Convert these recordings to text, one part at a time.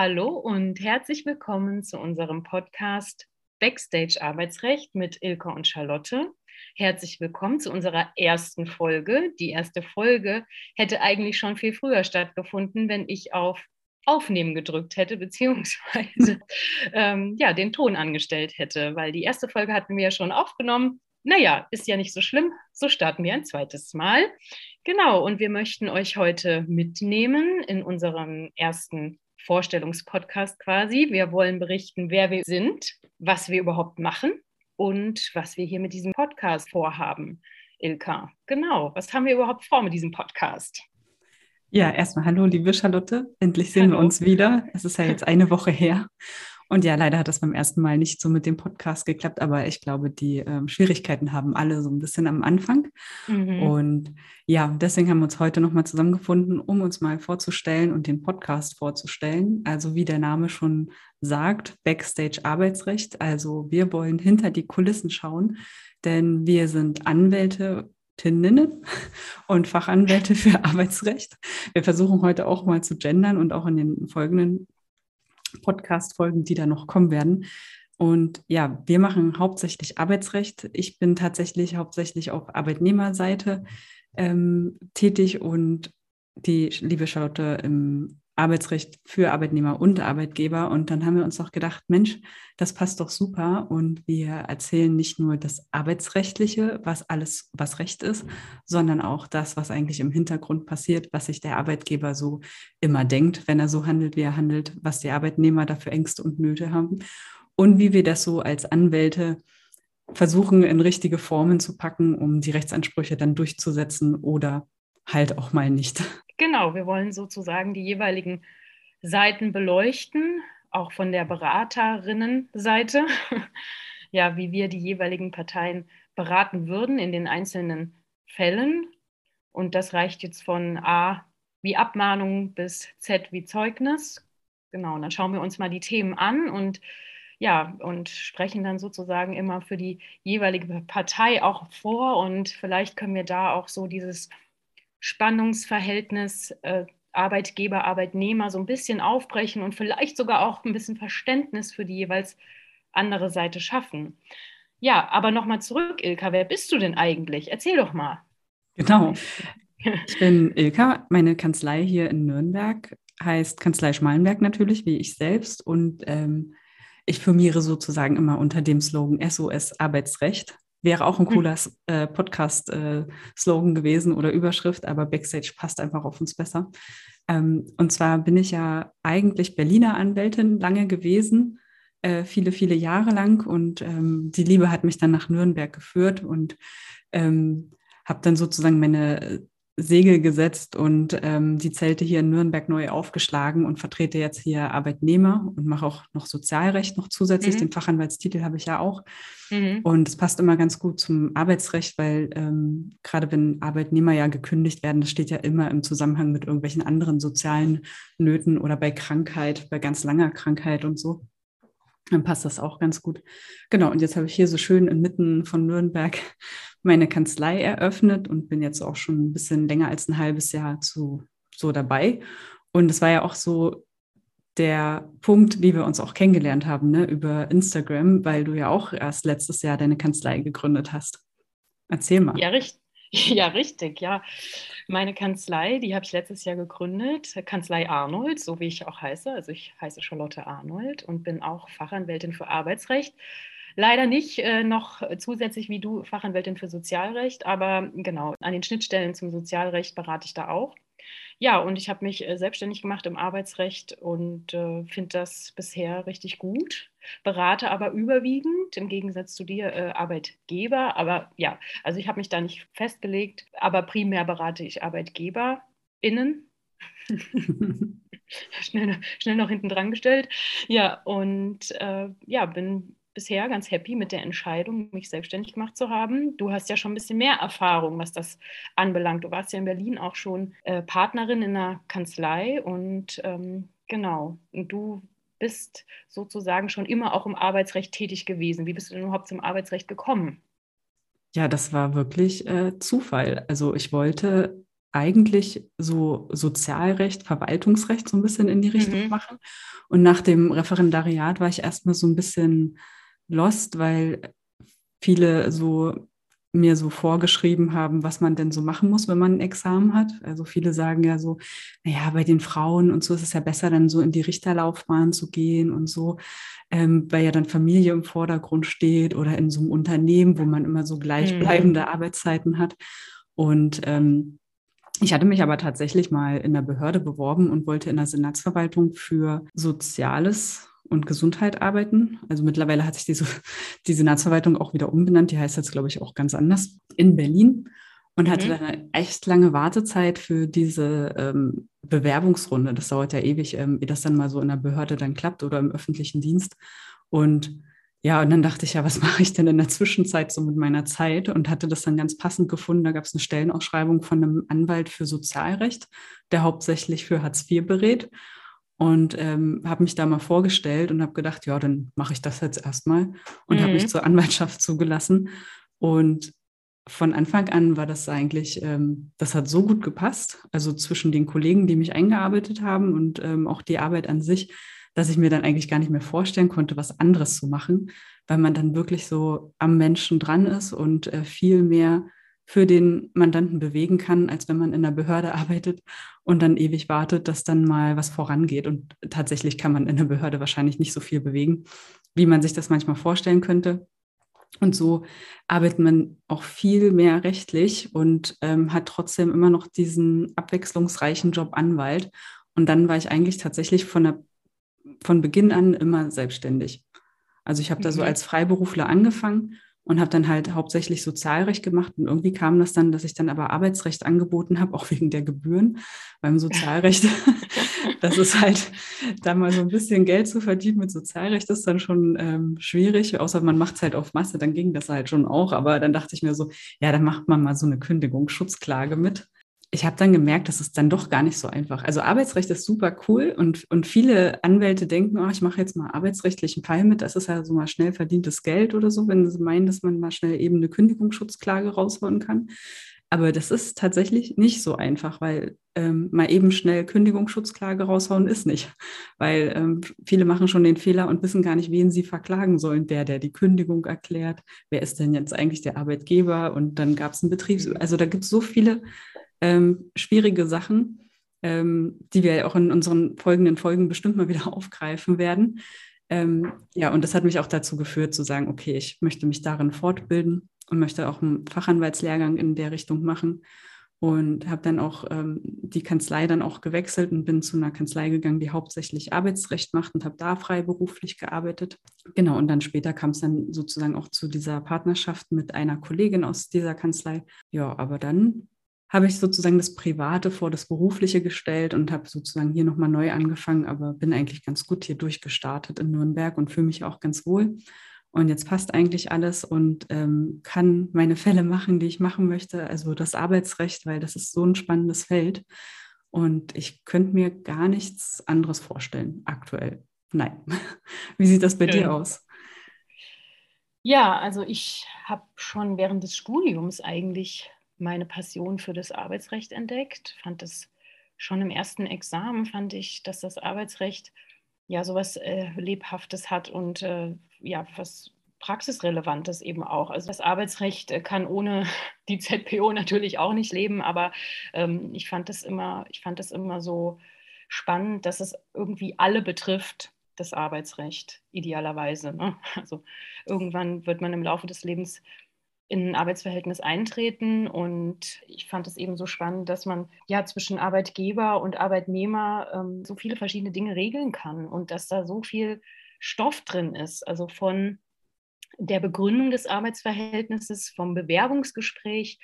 Hallo und herzlich willkommen zu unserem Podcast Backstage Arbeitsrecht mit Ilka und Charlotte. Herzlich willkommen zu unserer ersten Folge. Die erste Folge hätte eigentlich schon viel früher stattgefunden, wenn ich auf Aufnehmen gedrückt hätte, beziehungsweise ähm, ja, den Ton angestellt hätte, weil die erste Folge hatten wir ja schon aufgenommen. Naja, ist ja nicht so schlimm. So starten wir ein zweites Mal. Genau, und wir möchten euch heute mitnehmen in unserem ersten Vorstellungspodcast quasi. Wir wollen berichten, wer wir sind, was wir überhaupt machen und was wir hier mit diesem Podcast vorhaben. Ilka, genau. Was haben wir überhaupt vor mit diesem Podcast? Ja, erstmal hallo, liebe Charlotte. Endlich sehen hallo. wir uns wieder. Es ist ja jetzt eine Woche her. Und ja, leider hat das beim ersten Mal nicht so mit dem Podcast geklappt, aber ich glaube, die ähm, Schwierigkeiten haben alle so ein bisschen am Anfang. Mhm. Und ja, deswegen haben wir uns heute nochmal zusammengefunden, um uns mal vorzustellen und den Podcast vorzustellen. Also wie der Name schon sagt, Backstage Arbeitsrecht. Also wir wollen hinter die Kulissen schauen, denn wir sind Anwälte Anwältinnen und Fachanwälte für Arbeitsrecht. Wir versuchen heute auch mal zu gendern und auch in den folgenden Podcast-Folgen, die da noch kommen werden. Und ja, wir machen hauptsächlich Arbeitsrecht. Ich bin tatsächlich hauptsächlich auf Arbeitnehmerseite ähm, tätig und die liebe Charlotte im Arbeitsrecht für Arbeitnehmer und Arbeitgeber. Und dann haben wir uns auch gedacht, Mensch, das passt doch super. Und wir erzählen nicht nur das Arbeitsrechtliche, was alles, was Recht ist, sondern auch das, was eigentlich im Hintergrund passiert, was sich der Arbeitgeber so immer denkt, wenn er so handelt, wie er handelt, was die Arbeitnehmer dafür Ängste und Nöte haben und wie wir das so als Anwälte versuchen, in richtige Formen zu packen, um die Rechtsansprüche dann durchzusetzen oder halt auch mal nicht. Genau, wir wollen sozusagen die jeweiligen Seiten beleuchten, auch von der Beraterinnenseite, ja, wie wir die jeweiligen Parteien beraten würden in den einzelnen Fällen. Und das reicht jetzt von A wie Abmahnung bis Z wie Zeugnis. Genau, und dann schauen wir uns mal die Themen an und ja, und sprechen dann sozusagen immer für die jeweilige Partei auch vor. Und vielleicht können wir da auch so dieses Spannungsverhältnis äh, Arbeitgeber, Arbeitnehmer so ein bisschen aufbrechen und vielleicht sogar auch ein bisschen Verständnis für die jeweils andere Seite schaffen. Ja, aber nochmal zurück, Ilka, wer bist du denn eigentlich? Erzähl doch mal. Genau. Ich bin Ilka, meine Kanzlei hier in Nürnberg heißt Kanzlei Schmalenberg natürlich, wie ich selbst. Und ähm, ich firmiere sozusagen immer unter dem Slogan SOS Arbeitsrecht. Wäre auch ein hm. cooler äh, Podcast-Slogan äh, gewesen oder Überschrift, aber Backstage passt einfach auf uns besser. Ähm, und zwar bin ich ja eigentlich Berliner Anwältin lange gewesen, äh, viele, viele Jahre lang. Und ähm, die Liebe hat mich dann nach Nürnberg geführt und ähm, habe dann sozusagen meine Segel gesetzt und ähm, die Zelte hier in Nürnberg neu aufgeschlagen und vertrete jetzt hier Arbeitnehmer und mache auch noch Sozialrecht noch zusätzlich. Mhm. Den Fachanwaltstitel habe ich ja auch. Mhm. Und es passt immer ganz gut zum Arbeitsrecht, weil ähm, gerade wenn Arbeitnehmer ja gekündigt werden, das steht ja immer im Zusammenhang mit irgendwelchen anderen sozialen Nöten oder bei Krankheit, bei ganz langer Krankheit und so dann passt das auch ganz gut. Genau, und jetzt habe ich hier so schön inmitten von Nürnberg meine Kanzlei eröffnet und bin jetzt auch schon ein bisschen länger als ein halbes Jahr zu, so dabei. Und es war ja auch so der Punkt, wie wir uns auch kennengelernt haben, ne, über Instagram, weil du ja auch erst letztes Jahr deine Kanzlei gegründet hast. Erzähl mal. Ja, richtig. Ja, richtig, ja. Meine Kanzlei, die habe ich letztes Jahr gegründet, Kanzlei Arnold, so wie ich auch heiße. Also ich heiße Charlotte Arnold und bin auch Fachanwältin für Arbeitsrecht. Leider nicht äh, noch zusätzlich wie du Fachanwältin für Sozialrecht, aber genau, an den Schnittstellen zum Sozialrecht berate ich da auch. Ja, und ich habe mich äh, selbstständig gemacht im Arbeitsrecht und äh, finde das bisher richtig gut. Berate aber überwiegend, im Gegensatz zu dir, äh, Arbeitgeber. Aber ja, also ich habe mich da nicht festgelegt, aber primär berate ich ArbeitgeberInnen. schnell, schnell noch hinten dran gestellt. Ja, und äh, ja, bin bisher ganz happy mit der Entscheidung, mich selbstständig gemacht zu haben. Du hast ja schon ein bisschen mehr Erfahrung, was das anbelangt. Du warst ja in Berlin auch schon äh, Partnerin in einer Kanzlei und ähm, genau, und du bist sozusagen schon immer auch im Arbeitsrecht tätig gewesen. Wie bist du denn überhaupt zum Arbeitsrecht gekommen? Ja, das war wirklich äh, Zufall. Also ich wollte eigentlich so Sozialrecht, Verwaltungsrecht so ein bisschen in die Richtung Mhm. machen. Und nach dem Referendariat war ich erstmal so ein bisschen lost, weil viele so mir so vorgeschrieben haben, was man denn so machen muss, wenn man ein Examen hat. Also viele sagen ja so, naja, bei den Frauen und so ist es ja besser, dann so in die Richterlaufbahn zu gehen und so, ähm, weil ja dann Familie im Vordergrund steht oder in so einem Unternehmen, wo man immer so gleichbleibende Arbeitszeiten hat. Und ähm, ich hatte mich aber tatsächlich mal in der Behörde beworben und wollte in der Senatsverwaltung für Soziales und Gesundheit arbeiten. Also mittlerweile hat sich diese, die Senatsverwaltung auch wieder umbenannt. Die heißt jetzt, glaube ich, auch ganz anders in Berlin und hatte Mhm. dann eine echt lange Wartezeit für diese ähm, Bewerbungsrunde. Das dauert ja ewig, ähm, ehe das dann mal so in der Behörde dann klappt oder im öffentlichen Dienst. Und ja, und dann dachte ich ja, was mache ich denn in der Zwischenzeit so mit meiner Zeit? Und hatte das dann ganz passend gefunden. Da gab es eine Stellenausschreibung von einem Anwalt für Sozialrecht, der hauptsächlich für Hartz IV berät. Und ähm, habe mich da mal vorgestellt und habe gedacht, ja, dann mache ich das jetzt erstmal und habe Mhm. mich zur Anwaltschaft zugelassen. Und von Anfang an war das eigentlich, ähm, das hat so gut gepasst, also zwischen den Kollegen, die mich eingearbeitet haben und ähm, auch die Arbeit an sich, dass ich mir dann eigentlich gar nicht mehr vorstellen konnte, was anderes zu machen, weil man dann wirklich so am Menschen dran ist und äh, viel mehr für den Mandanten bewegen kann, als wenn man in der Behörde arbeitet und dann ewig wartet, dass dann mal was vorangeht. Und tatsächlich kann man in der Behörde wahrscheinlich nicht so viel bewegen, wie man sich das manchmal vorstellen könnte. Und so arbeitet man auch viel mehr rechtlich und ähm, hat trotzdem immer noch diesen abwechslungsreichen Job Anwalt. Und dann war ich eigentlich tatsächlich von, der, von Beginn an immer selbstständig. Also ich habe da so Mhm. als Freiberufler angefangen und habe dann halt hauptsächlich Sozialrecht gemacht. Und irgendwie kam das dann, dass ich dann aber Arbeitsrecht angeboten habe, auch wegen der Gebühren beim Sozialrecht. das ist halt, da mal so ein bisschen Geld zu verdienen mit Sozialrecht ist dann schon ähm, schwierig, außer man macht es halt auf Masse, dann ging das halt schon auch. Aber dann dachte ich mir so, ja, dann macht man mal so eine Kündigungsschutzklage mit. Ich habe dann gemerkt, das ist dann doch gar nicht so einfach. Also Arbeitsrecht ist super cool und, und viele Anwälte denken, oh, ich mache jetzt mal arbeitsrechtlichen Fall mit. Das ist ja so mal schnell verdientes Geld oder so, wenn sie meinen, dass man mal schnell eben eine Kündigungsschutzklage rausholen kann. Aber das ist tatsächlich nicht so einfach, weil ähm, mal eben schnell Kündigungsschutzklage raushauen ist nicht. Weil ähm, viele machen schon den Fehler und wissen gar nicht, wen sie verklagen sollen. Der, der die Kündigung erklärt, wer ist denn jetzt eigentlich der Arbeitgeber? Und dann gab es einen Betriebs... Also da gibt es so viele ähm, schwierige Sachen, ähm, die wir auch in unseren folgenden Folgen bestimmt mal wieder aufgreifen werden. Ähm, ja, und das hat mich auch dazu geführt zu sagen, okay, ich möchte mich darin fortbilden und möchte auch einen Fachanwaltslehrgang in der Richtung machen und habe dann auch ähm, die Kanzlei dann auch gewechselt und bin zu einer Kanzlei gegangen, die hauptsächlich Arbeitsrecht macht und habe da freiberuflich gearbeitet. Genau, und dann später kam es dann sozusagen auch zu dieser Partnerschaft mit einer Kollegin aus dieser Kanzlei. Ja, aber dann habe ich sozusagen das Private vor das Berufliche gestellt und habe sozusagen hier nochmal neu angefangen, aber bin eigentlich ganz gut hier durchgestartet in Nürnberg und fühle mich auch ganz wohl. Und jetzt passt eigentlich alles und ähm, kann meine Fälle machen, die ich machen möchte. Also das Arbeitsrecht, weil das ist so ein spannendes Feld. Und ich könnte mir gar nichts anderes vorstellen, aktuell. Nein. Wie sieht das bei Schön. dir aus? Ja, also ich habe schon während des Studiums eigentlich meine Passion für das Arbeitsrecht entdeckt. Fand das schon im ersten Examen, fand ich, dass das Arbeitsrecht ja sowas äh, Lebhaftes hat und äh, ja, was Praxisrelevantes eben auch. Also das Arbeitsrecht äh, kann ohne die ZPO natürlich auch nicht leben, aber ähm, ich fand das immer, ich fand das immer so spannend, dass es irgendwie alle betrifft, das Arbeitsrecht, idealerweise. Ne? Also irgendwann wird man im Laufe des Lebens in ein Arbeitsverhältnis eintreten. Und ich fand es eben so spannend, dass man ja zwischen Arbeitgeber und Arbeitnehmer ähm, so viele verschiedene Dinge regeln kann und dass da so viel Stoff drin ist. Also von der Begründung des Arbeitsverhältnisses, vom Bewerbungsgespräch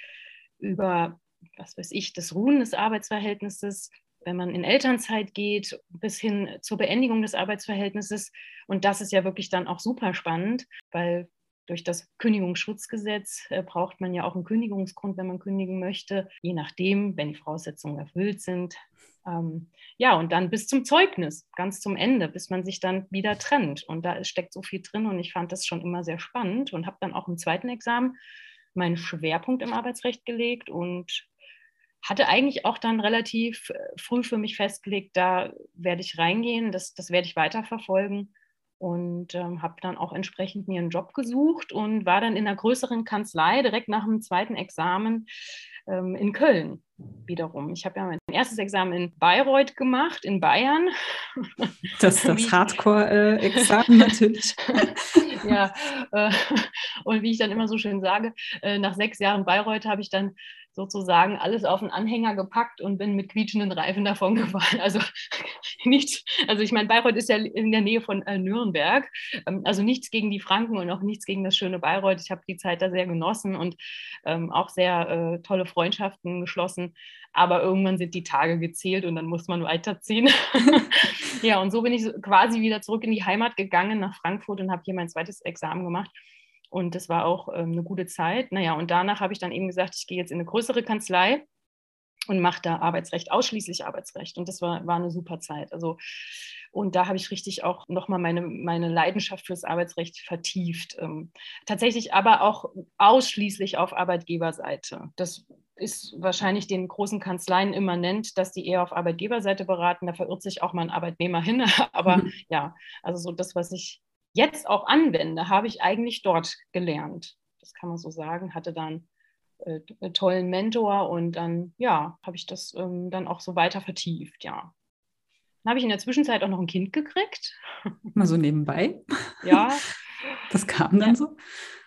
über, was weiß ich, das Ruhen des Arbeitsverhältnisses, wenn man in Elternzeit geht, bis hin zur Beendigung des Arbeitsverhältnisses. Und das ist ja wirklich dann auch super spannend, weil durch das Kündigungsschutzgesetz äh, braucht man ja auch einen Kündigungsgrund, wenn man kündigen möchte, je nachdem, wenn die Voraussetzungen erfüllt sind. Ähm, ja, und dann bis zum Zeugnis, ganz zum Ende, bis man sich dann wieder trennt. Und da steckt so viel drin und ich fand das schon immer sehr spannend und habe dann auch im zweiten Examen meinen Schwerpunkt im Arbeitsrecht gelegt und hatte eigentlich auch dann relativ äh, früh für mich festgelegt, da werde ich reingehen, das, das werde ich weiterverfolgen und ähm, habe dann auch entsprechend mir einen Job gesucht und war dann in einer größeren Kanzlei direkt nach dem zweiten Examen ähm, in Köln wiederum. Ich habe ja mein erstes Examen in Bayreuth gemacht, in Bayern. Das das Hardcore-Examen natürlich. ja, äh, und wie ich dann immer so schön sage, äh, nach sechs Jahren Bayreuth habe ich dann sozusagen alles auf den Anhänger gepackt und bin mit quietschenden Reifen davon gefahren. Also nichts, also ich meine, Bayreuth ist ja in der Nähe von äh, Nürnberg. Ähm, also nichts gegen die Franken und auch nichts gegen das schöne Bayreuth. Ich habe die Zeit da sehr genossen und ähm, auch sehr äh, tolle Freundschaften geschlossen. Aber irgendwann sind die Tage gezählt und dann muss man weiterziehen. ja, und so bin ich quasi wieder zurück in die Heimat gegangen nach Frankfurt und habe hier mein zweites Examen gemacht. Und das war auch ähm, eine gute Zeit. Naja, und danach habe ich dann eben gesagt, ich gehe jetzt in eine größere Kanzlei und mache da Arbeitsrecht, ausschließlich Arbeitsrecht. Und das war, war eine super Zeit. Also, und da habe ich richtig auch nochmal meine, meine Leidenschaft fürs Arbeitsrecht vertieft. Ähm, tatsächlich aber auch ausschließlich auf Arbeitgeberseite. Das ist wahrscheinlich den großen Kanzleien immanent, dass die eher auf Arbeitgeberseite beraten. Da verirrt sich auch mal ein Arbeitnehmer hin. Aber mhm. ja, also so das, was ich jetzt auch anwende, habe ich eigentlich dort gelernt. Das kann man so sagen. Hatte dann äh, einen tollen Mentor und dann, ja, habe ich das ähm, dann auch so weiter vertieft, ja. Dann habe ich in der Zwischenzeit auch noch ein Kind gekriegt. Mal so nebenbei. Ja, Das kam dann ja. so?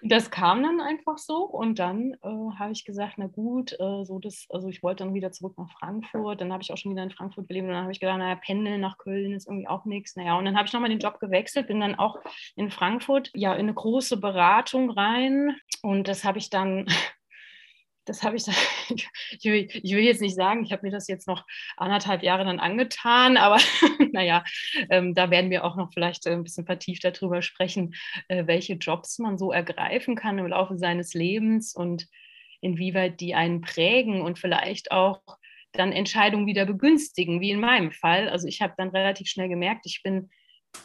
Das kam dann einfach so und dann äh, habe ich gesagt, na gut, äh, so das, also ich wollte dann wieder zurück nach Frankfurt, dann habe ich auch schon wieder in Frankfurt gelebt und dann habe ich gedacht, naja, pendeln nach Köln ist irgendwie auch nichts. Naja, und dann habe ich nochmal den Job gewechselt, bin dann auch in Frankfurt ja in eine große Beratung rein und das habe ich dann das habe ich, ich will, ich will jetzt nicht sagen, ich habe mir das jetzt noch anderthalb Jahre dann angetan, aber naja, ähm, da werden wir auch noch vielleicht äh, ein bisschen vertieft darüber sprechen, äh, welche Jobs man so ergreifen kann im Laufe seines Lebens und inwieweit die einen prägen und vielleicht auch dann Entscheidungen wieder begünstigen, wie in meinem Fall. Also ich habe dann relativ schnell gemerkt, ich bin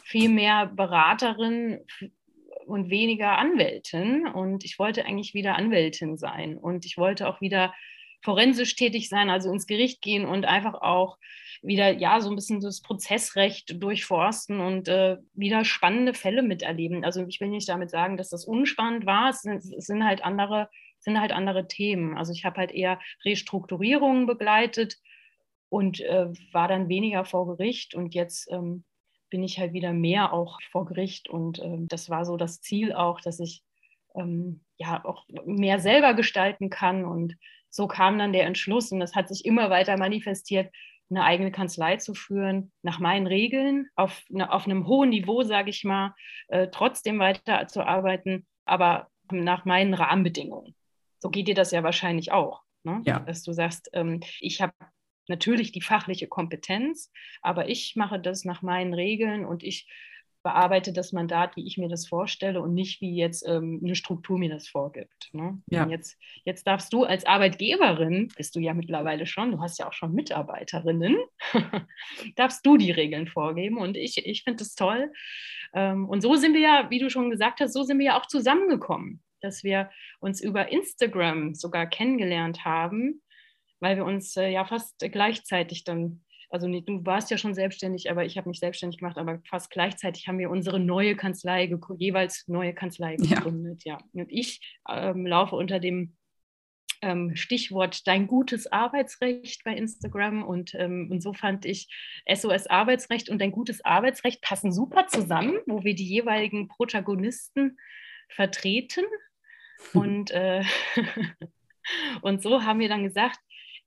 viel mehr Beraterin und weniger Anwältin. Und ich wollte eigentlich wieder Anwältin sein. Und ich wollte auch wieder forensisch tätig sein, also ins Gericht gehen und einfach auch wieder, ja, so ein bisschen das Prozessrecht durchforsten und äh, wieder spannende Fälle miterleben. Also ich will nicht damit sagen, dass das unspannend war. Es sind, es sind halt andere, sind halt andere Themen. Also ich habe halt eher Restrukturierungen begleitet und äh, war dann weniger vor Gericht und jetzt ähm, bin ich halt wieder mehr auch vor Gericht. Und ähm, das war so das Ziel auch, dass ich ähm, ja auch mehr selber gestalten kann. Und so kam dann der Entschluss und das hat sich immer weiter manifestiert, eine eigene Kanzlei zu führen, nach meinen Regeln, auf, ne, auf einem hohen Niveau, sage ich mal, äh, trotzdem weiter zu arbeiten, aber nach meinen Rahmenbedingungen. So geht dir das ja wahrscheinlich auch. Ne? Ja. Dass du sagst, ähm, ich habe natürlich die fachliche Kompetenz, aber ich mache das nach meinen Regeln und ich bearbeite das Mandat, wie ich mir das vorstelle und nicht wie jetzt ähm, eine Struktur mir das vorgibt. Ne? Ja. Jetzt, jetzt darfst du als Arbeitgeberin, bist du ja mittlerweile schon, du hast ja auch schon Mitarbeiterinnen, darfst du die Regeln vorgeben und ich, ich finde das toll. Ähm, und so sind wir ja, wie du schon gesagt hast, so sind wir ja auch zusammengekommen, dass wir uns über Instagram sogar kennengelernt haben weil wir uns äh, ja fast gleichzeitig dann, also nicht, du warst ja schon selbstständig, aber ich habe mich selbstständig gemacht, aber fast gleichzeitig haben wir unsere neue Kanzlei, jeweils neue Kanzlei gegründet. Ja. ja. Und ich ähm, laufe unter dem ähm, Stichwort dein gutes Arbeitsrecht bei Instagram und, ähm, und so fand ich SOS Arbeitsrecht und dein gutes Arbeitsrecht passen super zusammen, wo wir die jeweiligen Protagonisten vertreten. Und, äh, und so haben wir dann gesagt,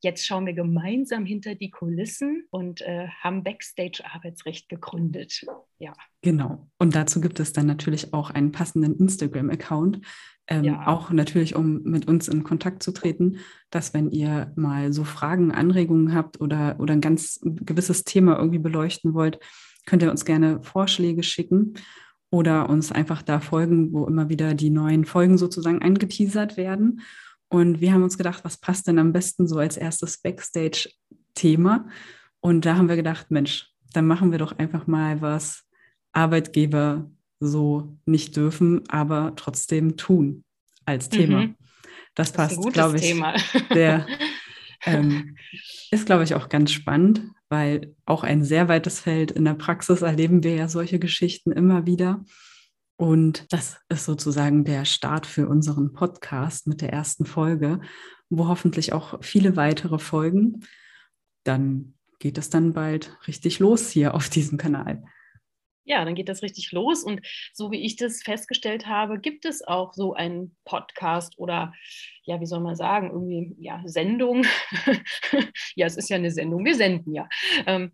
Jetzt schauen wir gemeinsam hinter die Kulissen und äh, haben Backstage-Arbeitsrecht gegründet. Ja. Genau. Und dazu gibt es dann natürlich auch einen passenden Instagram-Account. Ähm, ja. Auch natürlich, um mit uns in Kontakt zu treten, dass wenn ihr mal so Fragen, Anregungen habt oder, oder ein ganz gewisses Thema irgendwie beleuchten wollt, könnt ihr uns gerne Vorschläge schicken oder uns einfach da folgen, wo immer wieder die neuen Folgen sozusagen angeteasert werden. Und wir haben uns gedacht, was passt denn am besten so als erstes Backstage-Thema? Und da haben wir gedacht, Mensch, dann machen wir doch einfach mal was Arbeitgeber so nicht dürfen, aber trotzdem tun als Thema. Mhm. Das passt, glaube ich, sehr, Ähm, ist, glaube ich, auch ganz spannend, weil auch ein sehr weites Feld in der Praxis erleben wir ja solche Geschichten immer wieder. Und das ist sozusagen der Start für unseren Podcast mit der ersten Folge, wo hoffentlich auch viele weitere folgen. Dann geht es dann bald richtig los hier auf diesem Kanal. Ja, dann geht das richtig los. Und so wie ich das festgestellt habe, gibt es auch so einen Podcast oder, ja, wie soll man sagen, irgendwie, ja, Sendung. ja, es ist ja eine Sendung, wir senden ja. Ähm,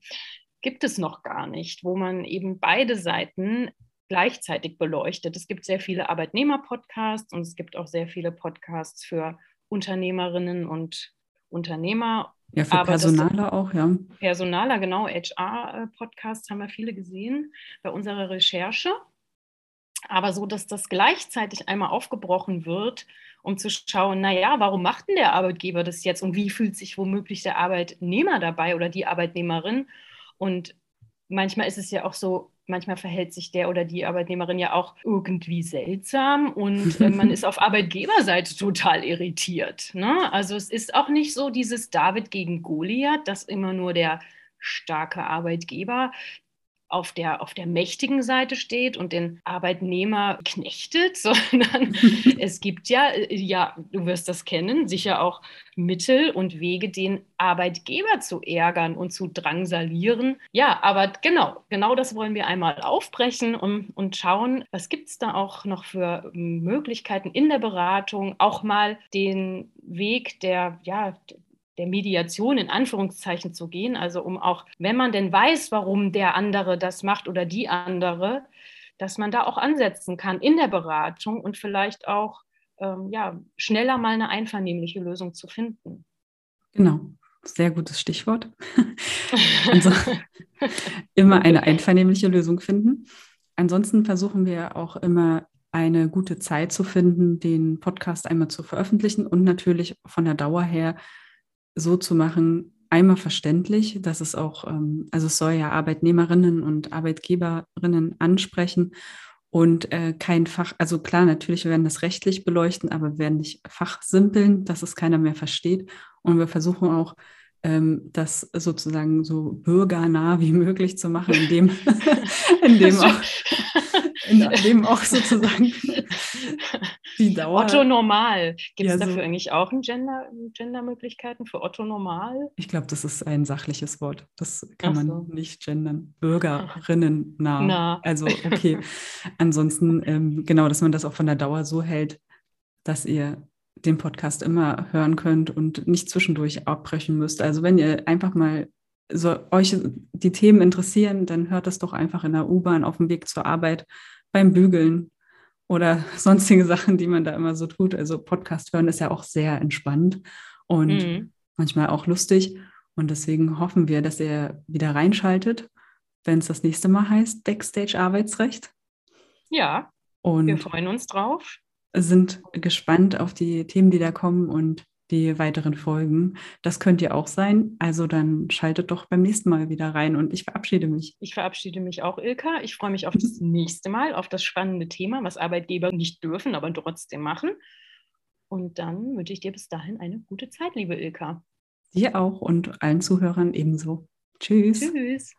gibt es noch gar nicht, wo man eben beide Seiten gleichzeitig beleuchtet. Es gibt sehr viele Arbeitnehmer-Podcasts und es gibt auch sehr viele Podcasts für Unternehmerinnen und Unternehmer. Ja, für Aber Personaler auch, ja. Personaler, genau. HR-Podcasts haben wir viele gesehen bei unserer Recherche. Aber so, dass das gleichzeitig einmal aufgebrochen wird, um zu schauen, naja, warum macht denn der Arbeitgeber das jetzt und wie fühlt sich womöglich der Arbeitnehmer dabei oder die Arbeitnehmerin? Und manchmal ist es ja auch so, manchmal verhält sich der oder die Arbeitnehmerin ja auch irgendwie seltsam und äh, man ist auf Arbeitgeberseite total irritiert. Ne? Also es ist auch nicht so dieses David gegen Goliath, dass immer nur der starke Arbeitgeber auf der, auf der mächtigen Seite steht und den Arbeitnehmer knechtet, sondern es gibt ja, äh, ja, du wirst das kennen, sicher auch Mittel und Wege, den Arbeitgeber zu ärgern und zu drangsalieren. Ja, aber genau, genau das wollen wir einmal aufbrechen und, und schauen, was gibt es da auch noch für Möglichkeiten in der Beratung, auch mal den Weg der, ja, der Mediation in Anführungszeichen zu gehen, also um auch, wenn man denn weiß, warum der andere das macht oder die andere, dass man da auch ansetzen kann in der Beratung und vielleicht auch ähm, ja, schneller mal eine einvernehmliche Lösung zu finden. Genau, sehr gutes Stichwort. also, immer eine einvernehmliche Lösung finden. Ansonsten versuchen wir auch immer eine gute Zeit zu finden, den Podcast einmal zu veröffentlichen und natürlich von der Dauer her so zu machen, einmal verständlich, dass es auch, ähm, also es soll ja Arbeitnehmerinnen und Arbeitgeberinnen ansprechen und äh, kein Fach, also klar, natürlich, wir werden das rechtlich beleuchten, aber wir werden nicht fachsimpeln, dass es keiner mehr versteht. Und wir versuchen auch, das sozusagen so bürgernah wie möglich zu machen, indem, indem, auch, indem auch sozusagen die Dauer. Otto Normal. Gibt es ja, dafür so, eigentlich auch Gender, Gendermöglichkeiten für Otto Normal? Ich glaube, das ist ein sachliches Wort. Das kann so. man nicht gendern. Bürgerinnen nah. nah. Also okay. Ansonsten, ähm, genau, dass man das auch von der Dauer so hält, dass ihr den Podcast immer hören könnt und nicht zwischendurch abbrechen müsst. Also wenn ihr einfach mal so euch die Themen interessieren, dann hört das doch einfach in der U-Bahn auf dem Weg zur Arbeit beim Bügeln oder sonstige Sachen, die man da immer so tut. Also Podcast hören ist ja auch sehr entspannt und mhm. manchmal auch lustig. Und deswegen hoffen wir, dass ihr wieder reinschaltet, wenn es das nächste Mal heißt Backstage Arbeitsrecht. Ja, und wir freuen uns drauf. Sind gespannt auf die Themen, die da kommen und die weiteren Folgen. Das könnt ihr auch sein. Also dann schaltet doch beim nächsten Mal wieder rein und ich verabschiede mich. Ich verabschiede mich auch, Ilka. Ich freue mich auf das nächste Mal, auf das spannende Thema, was Arbeitgeber nicht dürfen, aber trotzdem machen. Und dann wünsche ich dir bis dahin eine gute Zeit, liebe Ilka. Dir auch und allen Zuhörern ebenso. Tschüss. Tschüss.